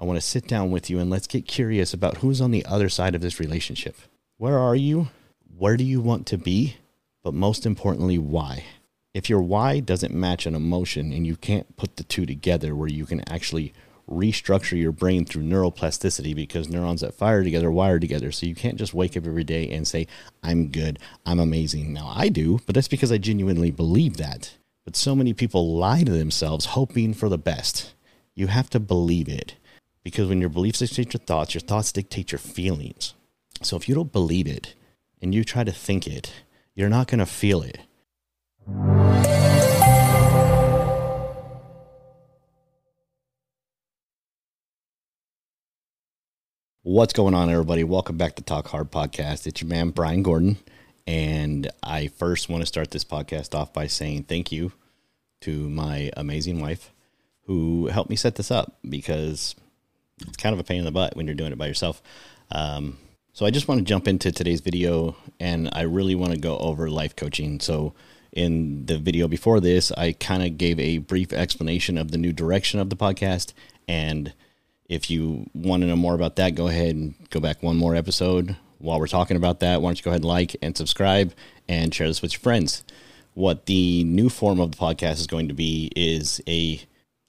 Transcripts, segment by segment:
I want to sit down with you and let's get curious about who's on the other side of this relationship. Where are you? Where do you want to be? But most importantly, why? If your why doesn't match an emotion and you can't put the two together where you can actually restructure your brain through neuroplasticity because neurons that fire together wire together. So you can't just wake up every day and say, I'm good, I'm amazing. Now I do, but that's because I genuinely believe that. But so many people lie to themselves hoping for the best. You have to believe it because when your beliefs dictate your thoughts, your thoughts dictate your feelings. So if you don't believe it and you try to think it, you're not going to feel it. What's going on, everybody? Welcome back to Talk Hard Podcast. It's your man, Brian Gordon. And I first want to start this podcast off by saying thank you to my amazing wife who helped me set this up because it's kind of a pain in the butt when you're doing it by yourself. Um, so I just want to jump into today's video and I really want to go over life coaching. So in the video before this, I kind of gave a brief explanation of the new direction of the podcast and if you want to know more about that, go ahead and go back one more episode. While we're talking about that, why don't you go ahead and like and subscribe and share this with your friends? What the new form of the podcast is going to be is a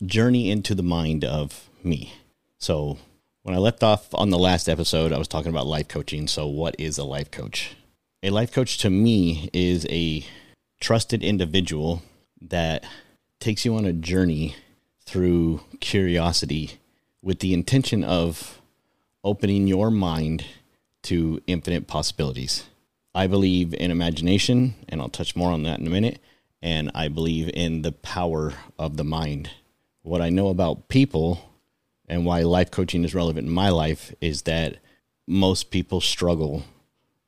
journey into the mind of me. So, when I left off on the last episode, I was talking about life coaching. So, what is a life coach? A life coach to me is a trusted individual that takes you on a journey through curiosity with the intention of opening your mind to infinite possibilities. I believe in imagination, and I'll touch more on that in a minute. And I believe in the power of the mind. What I know about people and why life coaching is relevant in my life is that most people struggle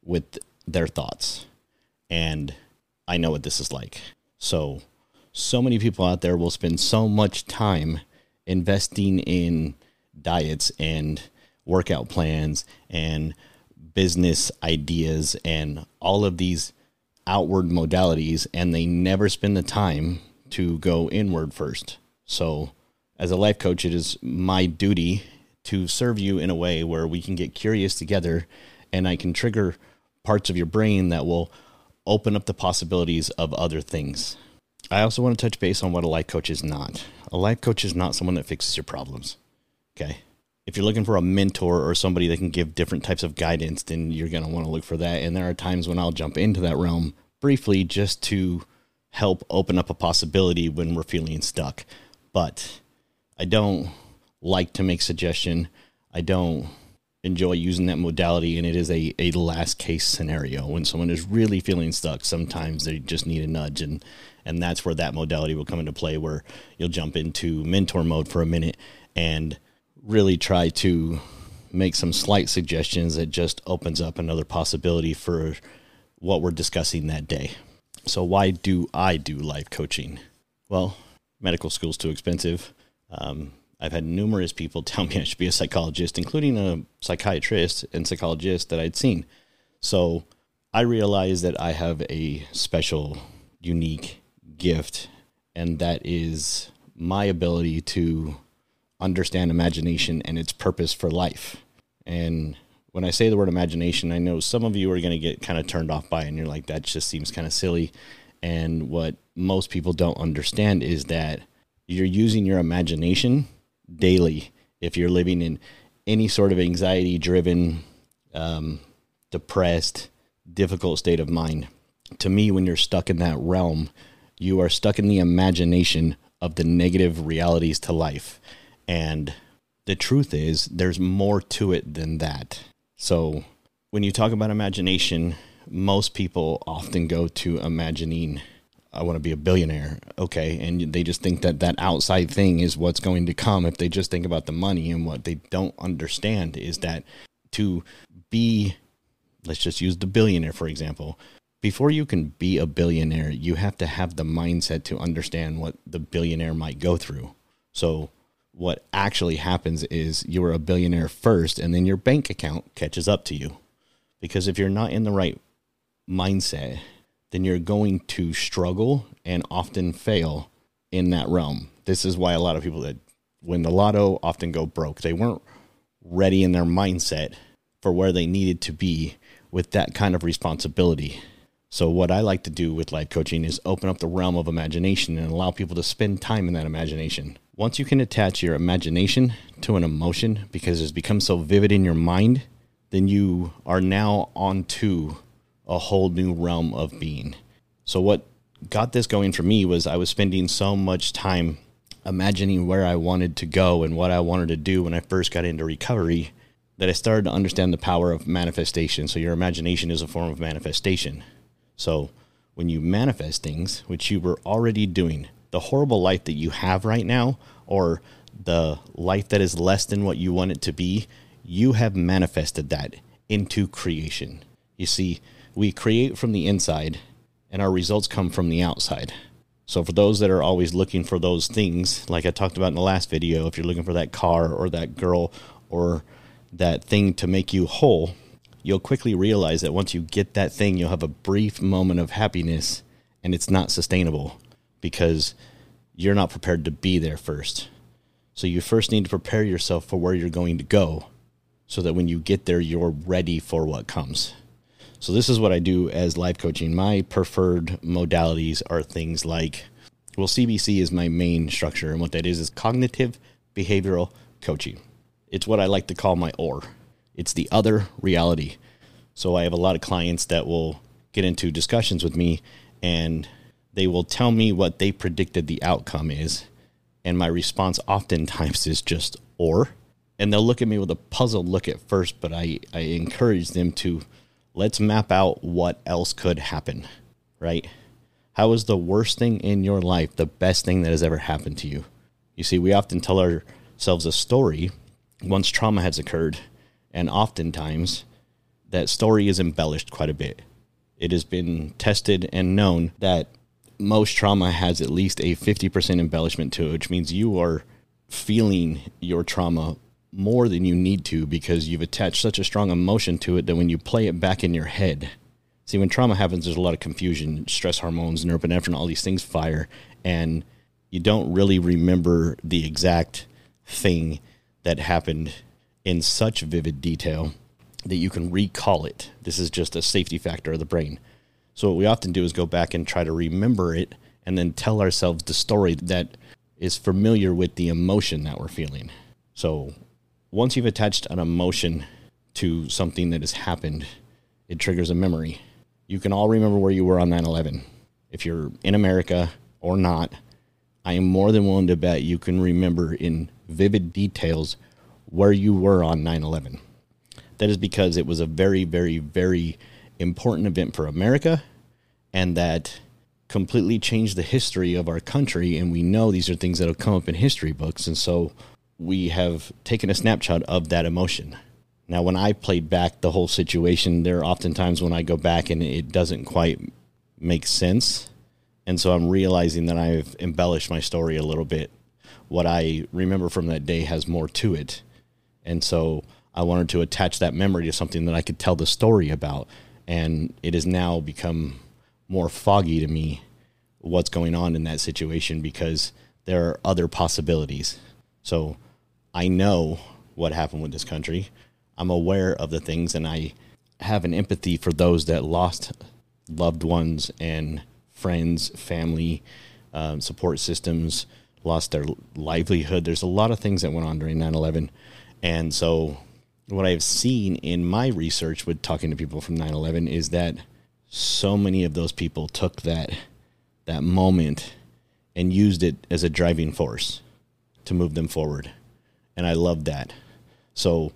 with their thoughts. And I know what this is like. So, so many people out there will spend so much time investing in diets and workout plans and business ideas and all of these outward modalities and they never spend the time to go inward first. So, as a life coach, it is my duty to serve you in a way where we can get curious together and I can trigger parts of your brain that will open up the possibilities of other things. I also want to touch base on what a life coach is not. A life coach is not someone that fixes your problems. Okay. If you're looking for a mentor or somebody that can give different types of guidance, then you're going to want to look for that. And there are times when I'll jump into that realm briefly just to help open up a possibility when we're feeling stuck. But I don't like to make suggestion. I don't enjoy using that modality and it is a, a last case scenario when someone is really feeling stuck sometimes they just need a nudge and and that's where that modality will come into play where you'll jump into mentor mode for a minute and really try to make some slight suggestions that just opens up another possibility for what we're discussing that day. So, why do I do life coaching? Well, medical school's too expensive. Um, I've had numerous people tell me I should be a psychologist, including a psychiatrist and psychologist that I'd seen. So, I realized that I have a special, unique gift, and that is my ability to understand imagination and its purpose for life. And when I say the word imagination, I know some of you are going to get kind of turned off by it and you're like, that just seems kind of silly. And what most people don't understand is that you're using your imagination daily if you're living in any sort of anxiety driven, um, depressed, difficult state of mind. To me, when you're stuck in that realm, you are stuck in the imagination of the negative realities to life. And the truth is, there's more to it than that. So, when you talk about imagination, most people often go to imagining, I want to be a billionaire. Okay. And they just think that that outside thing is what's going to come if they just think about the money. And what they don't understand is that to be, let's just use the billionaire, for example. Before you can be a billionaire, you have to have the mindset to understand what the billionaire might go through. So, what actually happens is you're a billionaire first and then your bank account catches up to you. Because if you're not in the right mindset, then you're going to struggle and often fail in that realm. This is why a lot of people that win the lotto, often go broke. They weren't ready in their mindset for where they needed to be with that kind of responsibility. So, what I like to do with life coaching is open up the realm of imagination and allow people to spend time in that imagination. Once you can attach your imagination to an emotion because it's become so vivid in your mind, then you are now onto a whole new realm of being. So, what got this going for me was I was spending so much time imagining where I wanted to go and what I wanted to do when I first got into recovery that I started to understand the power of manifestation. So, your imagination is a form of manifestation. So when you manifest things, which you were already doing, the horrible life that you have right now, or the life that is less than what you want it to be, you have manifested that into creation. You see, we create from the inside, and our results come from the outside. So, for those that are always looking for those things, like I talked about in the last video, if you're looking for that car or that girl or that thing to make you whole, you'll quickly realize that once you get that thing, you'll have a brief moment of happiness and it's not sustainable because you're not prepared to be there first. So you first need to prepare yourself for where you're going to go so that when you get there, you're ready for what comes. So this is what I do as life coaching. My preferred modalities are things like, well, CBC is my main structure. And what that is is cognitive behavioral coaching. It's what I like to call my OR it's the other reality. So I have a lot of clients that will get into discussions with me and they will tell me what they predicted the outcome is. And my response oftentimes is just or. And they'll look at me with a puzzled look at first, but I, I encourage them to let's map out what else could happen, right? How is the worst thing in your life the best thing that has ever happened to you? You see, we often tell ourselves a story once trauma has occurred and oftentimes that story is embellished quite a bit. It has been tested and known that most trauma has at least a 50% embellishment to it, which means you are feeling your trauma more than you need to because you've attached such a strong emotion to it that when you play it back in your head, see, when trauma happens, there's a lot of confusion, stress hormones, norepinephrine, all these things fire, and you don't really remember the exact thing that happened in such vivid detail that you can recall it. This is just a safety factor of the brain. So, what we often do is go back and try to remember it and then tell ourselves the story that is familiar with the emotion that we're feeling. So, once you've attached an emotion to something that has happened, it triggers a memory. You can all remember where you were on 9 11. If you're in America or not, I am more than willing to bet you can remember in vivid details where you were on 9 11. That is because it was a very, very, very important event for America and that completely changed the history of our country. And we know these are things that will come up in history books. And so we have taken a snapshot of that emotion. Now, when I played back the whole situation, there are often times when I go back and it doesn't quite make sense. And so I'm realizing that I've embellished my story a little bit. What I remember from that day has more to it. And so I wanted to attach that memory to something that I could tell the story about. And it has now become more foggy to me what's going on in that situation because there are other possibilities. So I know what happened with this country. I'm aware of the things and I have an empathy for those that lost loved ones and friends, family, um, support systems, lost their livelihood. There's a lot of things that went on during 9 11 and so, what I've seen in my research with talking to people from 9 11 is that so many of those people took that, that moment and used it as a driving force to move them forward. And I love that. So,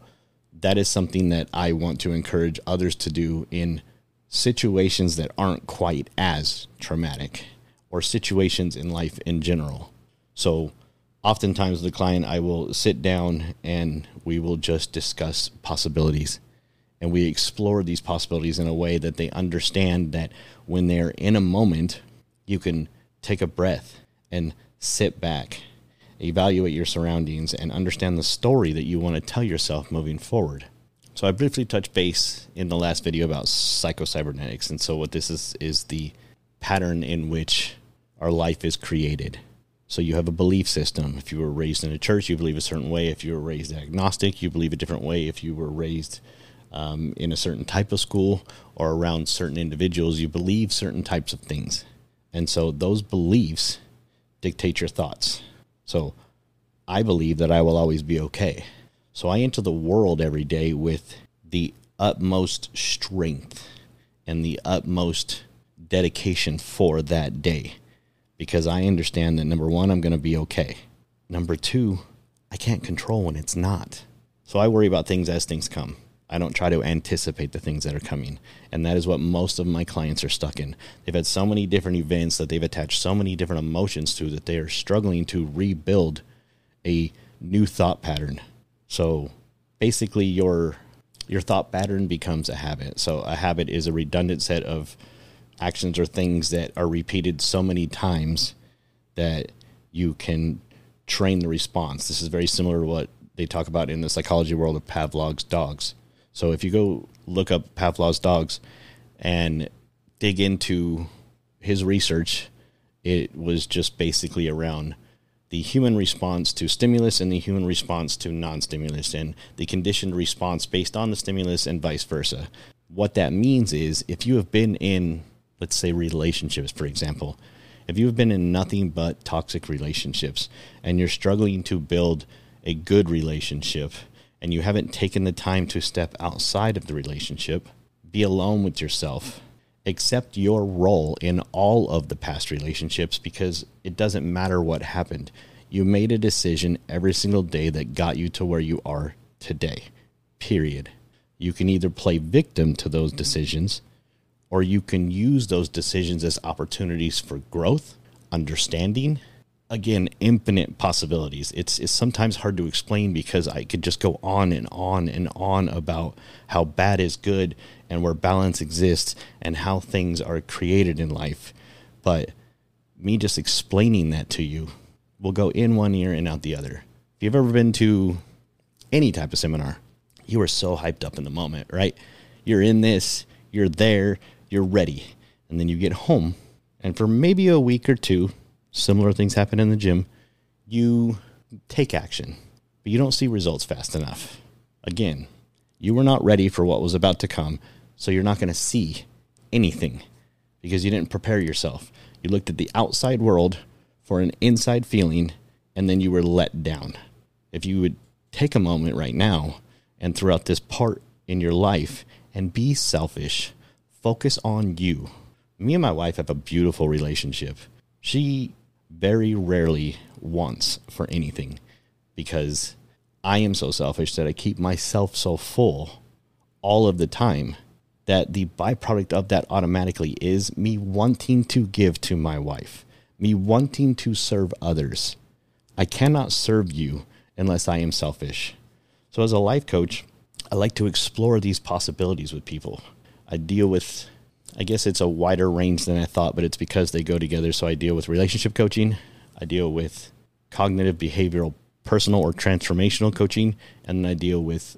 that is something that I want to encourage others to do in situations that aren't quite as traumatic or situations in life in general. So, oftentimes the client I will sit down and we will just discuss possibilities and we explore these possibilities in a way that they understand that when they're in a moment you can take a breath and sit back evaluate your surroundings and understand the story that you want to tell yourself moving forward so i briefly touched base in the last video about psychocybernetics and so what this is is the pattern in which our life is created So you have a belief system. If you were raised in a church, you believe a certain way. If you were raised agnostic, you believe a different way. If you were raised um, in a certain type of school or around certain individuals, you believe certain types of things. And so those beliefs dictate your thoughts. So I believe that I will always be okay. So I enter the world every day with the utmost strength and the utmost dedication for that day because I understand that number one, I'm going to be okay. Number two, I can't control when it's not. So I worry about things as things come. I don't try to anticipate the things that are coming. And that is what most of my clients are stuck in. They've had so many different events that they've attached so many different emotions to that they are struggling to rebuild a new thought pattern. So basically your your thought pattern becomes a habit. So a habit is a redundant set of actions or things that are repeated so many times that you can train the response. This is very similar to what they talk about in the psychology world of Pavlov's dogs. So if you go look up Pavlov's dogs and dig into his research, it was just basically around the human response to stimulus and the human response to non stimulus and the conditioned response based on the stimulus and vice versa. What that means is if you have been in, let's say, relationships, for example, if you have been in nothing but toxic relationships and you're struggling to build a good relationship and you haven't taken the time to step outside of the relationship, be alone with yourself, accept your role in all of the past relationships because it doesn't matter what happened. You made a decision every single day that got you to where you are today. Period. You can either play victim to those decisions or you can use those decisions as opportunities for growth, understanding, again infinite possibilities. It's it's sometimes hard to explain because i could just go on and on and on about how bad is good and where balance exists and how things are created in life. But me just explaining that to you will go in one ear and out the other. If you've ever been to any type of seminar you are so hyped up in the moment right? You're in this you're there you're ready. And then you get home and for maybe a week or two similar things happen in the gym. You take action, but you don't see results fast enough. Again, you were not ready for what was about to come, so you're not going to see anything because you didn't prepare yourself. You looked at the outside world for an inside feeling, and then you were let down. If you would take a moment right now and throughout this part in your life and be selfish, focus on you. Me and my wife have a beautiful relationship. She very rarely wants for anything because I am so selfish that I keep myself so full all of the time that the byproduct of that automatically is me wanting to give to my wife, me wanting to serve others. I cannot serve you unless I am selfish. So, as a life coach, I like to explore these possibilities with people. I deal with I guess it's a wider range than I thought, but it's because they go together. So I deal with relationship coaching, I deal with cognitive behavioral personal or transformational coaching, and then I deal with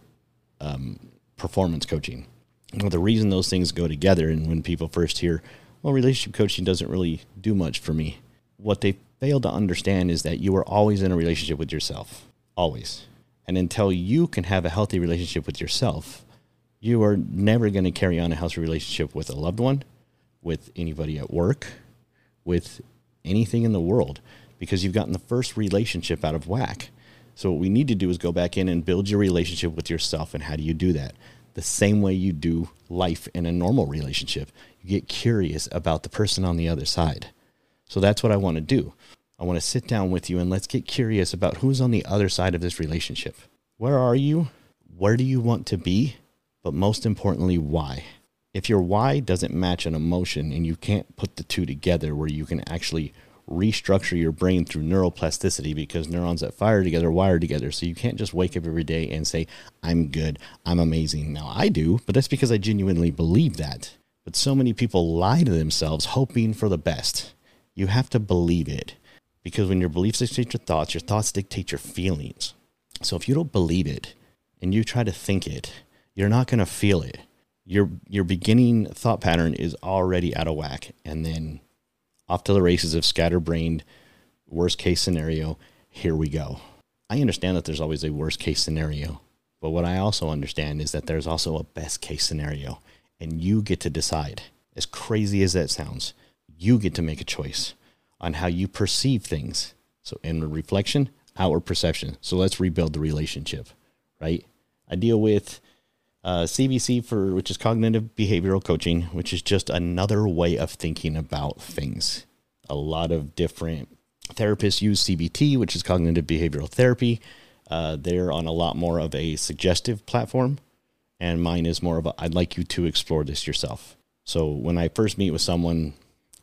um, performance coaching. Well, the reason those things go together, and when people first hear, well, relationship coaching doesn't really do much for me, what they fail to understand is that you are always in a relationship with yourself, always. And until you can have a healthy relationship with yourself, you are never going to carry on a healthy relationship with a loved one, with anybody at work, with anything in the world, because you've gotten the first relationship out of whack. So, what we need to do is go back in and build your relationship with yourself. And how do you do that? The same way you do life in a normal relationship. You get curious about the person on the other side. So, that's what I want to do. I want to sit down with you and let's get curious about who's on the other side of this relationship. Where are you? Where do you want to be? But most importantly, why. If your why doesn't match an emotion and you can't put the two together where you can actually restructure your brain through neuroplasticity because neurons that fire together wire together. So you can't just wake up every day and say, I'm good, I'm amazing. Now I do, but that's because I genuinely believe that. But so many people lie to themselves hoping for the best. You have to believe it because when your beliefs dictate your thoughts, your thoughts dictate your feelings. So if you don't believe it and you try to think it, you're not going to feel it. Your your beginning thought pattern is already out of whack, and then off to the races of scatterbrained worst case scenario, here we go. I understand that there's always a worst case scenario, but what I also understand is that there's also a best case scenario, and you get to decide. As crazy as that sounds, you get to make a choice on how you perceive things. So, inward reflection, outward perception. So, let's rebuild the relationship, right? I deal with uh, CBC for which is cognitive behavioral coaching, which is just another way of thinking about things. A lot of different therapists use CBT, which is cognitive behavioral therapy. Uh, they're on a lot more of a suggestive platform, and mine is more of a I'd like you to explore this yourself. So when I first meet with someone,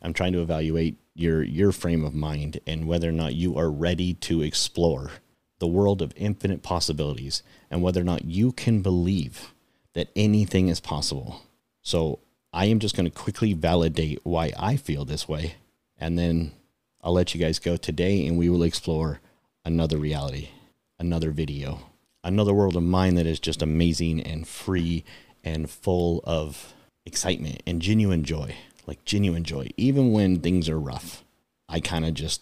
I'm trying to evaluate your your frame of mind and whether or not you are ready to explore the world of infinite possibilities and whether or not you can believe that anything is possible. So I am just going to quickly validate why I feel this way and then I'll let you guys go today and we will explore another reality, another video, another world of mine that is just amazing and free and full of excitement and genuine joy, like genuine joy. Even when things are rough, I kind of just,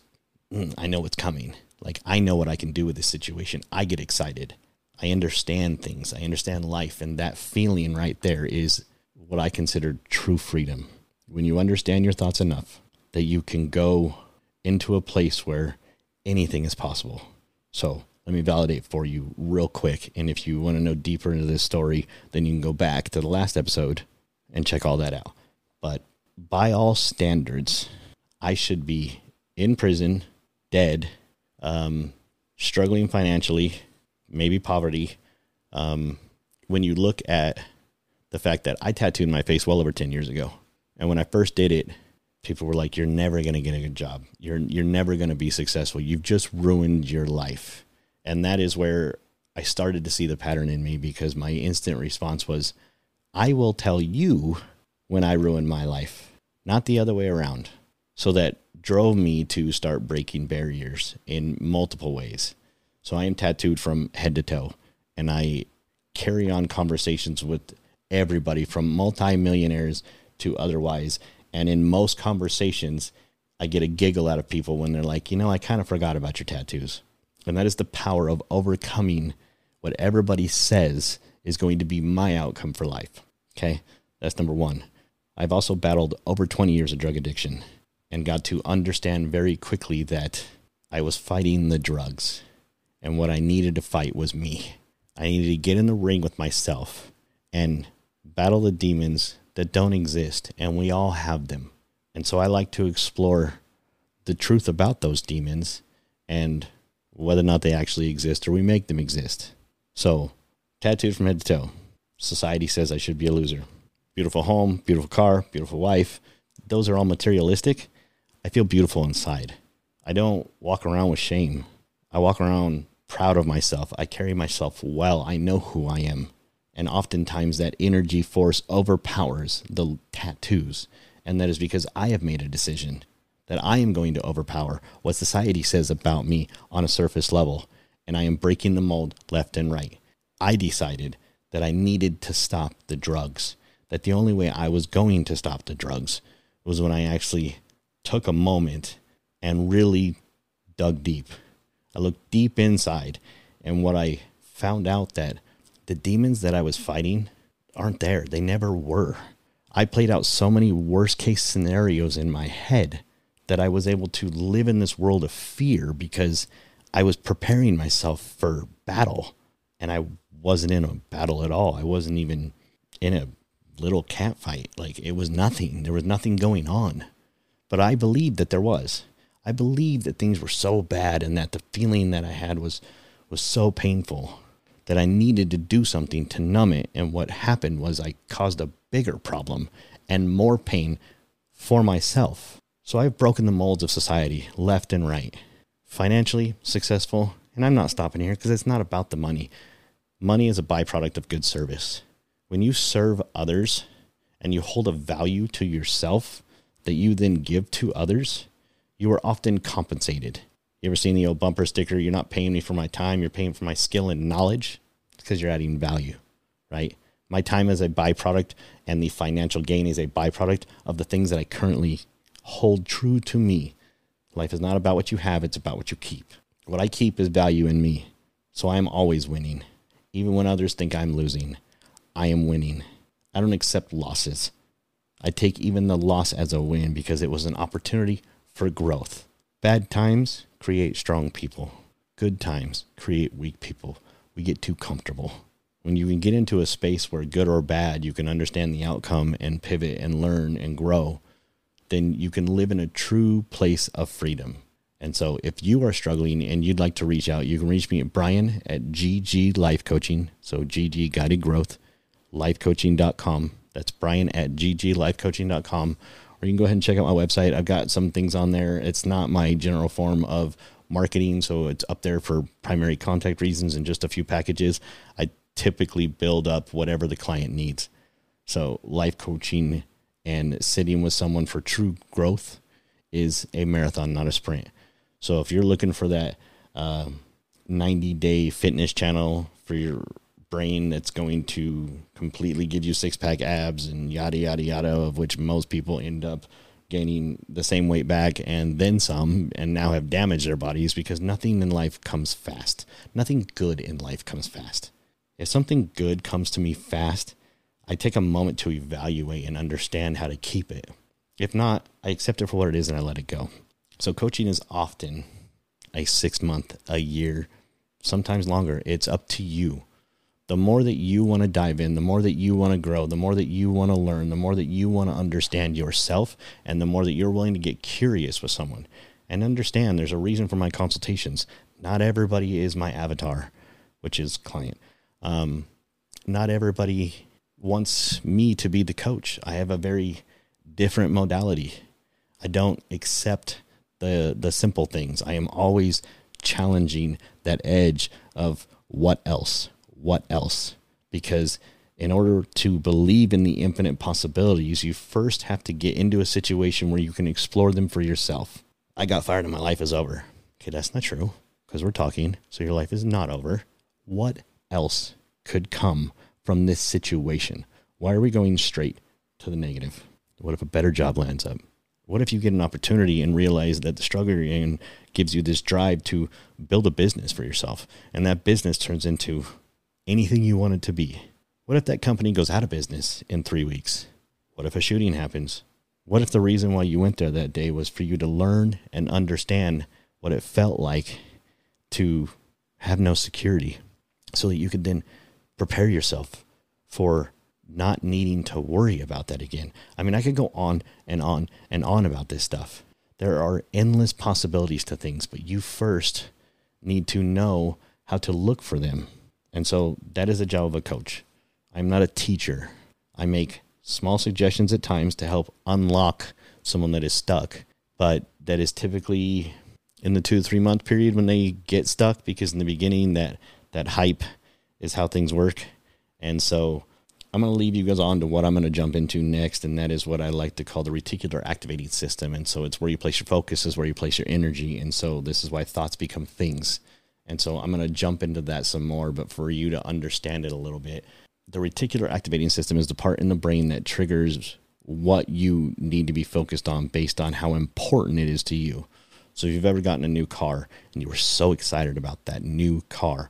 mm, I know what's coming. Like, I know what I can do with this situation. I get excited. I understand things. I understand life. And that feeling right there is what I consider true freedom. When you understand your thoughts enough that you can go into a place where anything is possible. So, let me validate for you real quick. And if you want to know deeper into this story, then you can go back to the last episode and check all that out. But by all standards, I should be in prison, dead, um, struggling financially, maybe poverty. Um, when you look at the fact that I tattooed my face well over 10 years ago. And when I first did it, people were like, You're never going to get a good job. You're, you're never going to be successful. You've just ruined your life. And that is where I started to see the pattern in me because my instant response was, I will tell you when I ruin my life, not the other way around. So that drove me to start breaking barriers in multiple ways. So I am tattooed from head to toe, and I carry on conversations with everybody from multimillionaires to otherwise. And in most conversations, I get a giggle out of people when they're like, you know, I kind of forgot about your tattoos. And that is the power of overcoming what everybody says is going to be my outcome for life. Okay. That's number one. I've also battled over 20 years of drug addiction and got to understand very quickly that I was fighting the drugs. And what I needed to fight was me. I needed to get in the ring with myself and battle the demons that don't exist. And we all have them. And so I like to explore the truth about those demons and whether or not they actually exist or we make them exist. So, tattooed from head to toe. Society says I should be a loser. Beautiful home, beautiful car, beautiful wife. Those are all materialistic. I feel beautiful inside. I don't walk around with shame. I walk around proud of myself. I carry myself well. I know who I am. And oftentimes that energy force overpowers the tattoos. And that is because I have made a decision that I am going to overpower what society says about me on a surface level. And I am breaking the mold left and right. I decided that I needed to stop the drugs, that the only way I was going to stop the drugs was when I actually took a moment and really dug deep. I looked deep inside, and what I found out that the demons that I was fighting aren't there. They never were. I played out so many worst case scenarios in my head that I was able to live in this world of fear because I was preparing myself for battle and I wasn't in a battle at all. I wasn't even in a little cat fight. Like it was nothing. There was nothing going on. But I believed that there was. I believed that things were so bad and that the feeling that I had was was so painful that I needed to do something to numb it. And what happened was I caused a bigger problem and more pain for myself. So I've broken the molds of society left and right. Financially successful, and I'm not stopping here because it's not about the money. Money is a byproduct of good service. When you serve others and you hold a value to yourself that you then give to others, you are often compensated. You ever seen the old bumper sticker? You're not paying me for my time, you're paying for my skill and knowledge because you're adding value, right? My time is a byproduct, and the financial gain is a byproduct of the things that I currently hold true to me Life is not about what you have, it's about what you keep. What I keep is value in me. So I am always winning. Even when others think I'm losing, I am winning. I don't accept losses. I take even the loss as a win because it was an opportunity for growth. Bad times create strong people. Good times create weak people. We get too comfortable. When you can get into a space where good or bad, you can understand the outcome and pivot and learn and grow, then you can live in a true place of freedom. And so if you are struggling and you'd like to reach out, you can reach me at Brian at GG Life Coaching. So GG Guided Growth, lifecoaching.com. That's Brian at gglifecoaching.com. Or you can go ahead and check out my website. I've got some things on there. It's not my general form of marketing, so it's up there for primary contact reasons and just a few packages. I typically build up whatever the client needs. So life coaching and sitting with someone for true growth is a marathon, not a sprint. So if you're looking for that uh, 90 day fitness channel for your brain that's going to completely give you six pack abs and yada, yada, yada, of which most people end up gaining the same weight back and then some and now have damaged their bodies because nothing in life comes fast. Nothing good in life comes fast. If something good comes to me fast, I take a moment to evaluate and understand how to keep it. If not, I accept it for what it is and I let it go. So coaching is often a six month, a year, sometimes longer. It's up to you. The more that you want to dive in, the more that you want to grow, the more that you want to learn, the more that you want to understand yourself, and the more that you're willing to get curious with someone and understand there's a reason for my consultations. Not everybody is my avatar, which is client. Um, not everybody wants me to be the coach. I have a very different modality. I don't accept the the simple things. I am always challenging that edge of what else? What else? Because in order to believe in the infinite possibilities, you first have to get into a situation where you can explore them for yourself. I got fired and my life is over. Okay, that's not true because we're talking. So your life is not over. What else could come from this situation? Why are we going straight to the negative? What if a better job lands up? What if you get an opportunity and realize that the struggle you're in gives you this drive to build a business for yourself, and that business turns into anything you want it to be? What if that company goes out of business in three weeks? What if a shooting happens? What if the reason why you went there that day was for you to learn and understand what it felt like to have no security so that you could then prepare yourself for not needing to worry about that again. I mean, I could go on and on and on about this stuff. There are endless possibilities to things, but you first need to know how to look for them. And so that is the job of a coach. I'm not a teacher. I make small suggestions at times to help unlock someone that is stuck, but that is typically in the two to three month period when they get stuck because in the beginning that that hype is how things work. And so I'm going to leave you guys on to what I'm going to jump into next, and that is what I like to call the reticular activating system. And so it's where you place your focus, is where you place your energy. And so this is why thoughts become things. And so I'm going to jump into that some more, but for you to understand it a little bit, the reticular activating system is the part in the brain that triggers what you need to be focused on based on how important it is to you. So if you've ever gotten a new car and you were so excited about that new car,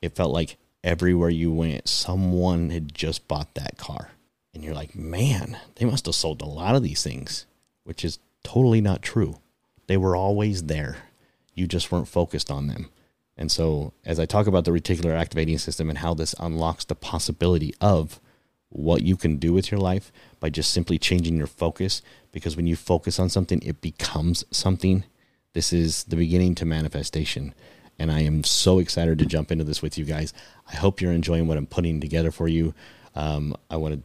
it felt like everywhere you went, someone had just bought that car. And you're like, man, they must have sold a lot of these things, which is totally not true. They were always there. You just weren't focused on them. And so, as I talk about the reticular activating system and how this unlocks the possibility of what you can do with your life by just simply changing your focus, because when you focus on something, it becomes something. This is the beginning to manifestation. And I am so excited to jump into this with you guys. I hope you're enjoying what I'm putting together for you. Um, I want to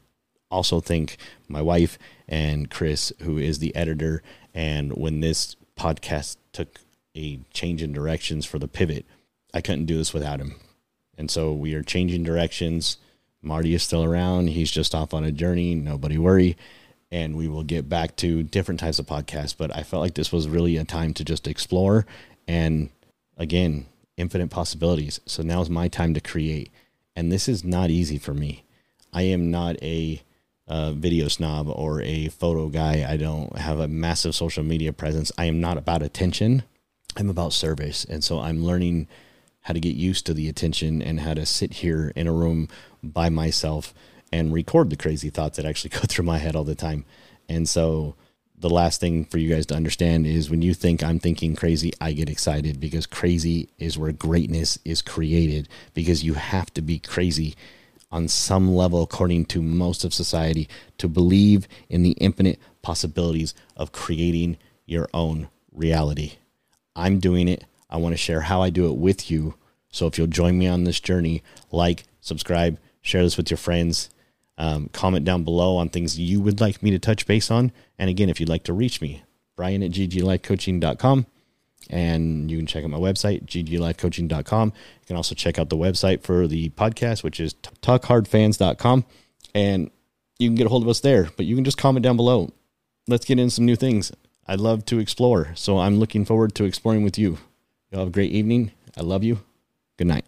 also thank my wife and Chris, who is the editor. And when this podcast took a change in directions for the pivot, I couldn't do this without him. And so we are changing directions. Marty is still around. He's just off on a journey. Nobody worry. And we will get back to different types of podcasts. But I felt like this was really a time to just explore and again, infinite possibilities. So now is my time to create. And this is not easy for me. I am not a a video snob or a photo guy. I don't have a massive social media presence. I am not about attention. I'm about service. And so I'm learning how to get used to the attention and how to sit here in a room by myself and record the crazy thoughts that actually go through my head all the time. And so the last thing for you guys to understand is when you think I'm thinking crazy, I get excited because crazy is where greatness is created because you have to be crazy on some level, according to most of society, to believe in the infinite possibilities of creating your own reality. I'm doing it. I want to share how I do it with you. So if you'll join me on this journey, like, subscribe, share this with your friends, um, comment down below on things you would like me to touch base on. And again, if you'd like to reach me, Brian at gglifecoaching.com. And you can check out my website, gglifecoaching.com. You can also check out the website for the podcast, which is talkhardfans.com. And you can get a hold of us there, but you can just comment down below. Let's get in some new things. I'd love to explore. So I'm looking forward to exploring with you. Y'all have a great evening. I love you. Good night.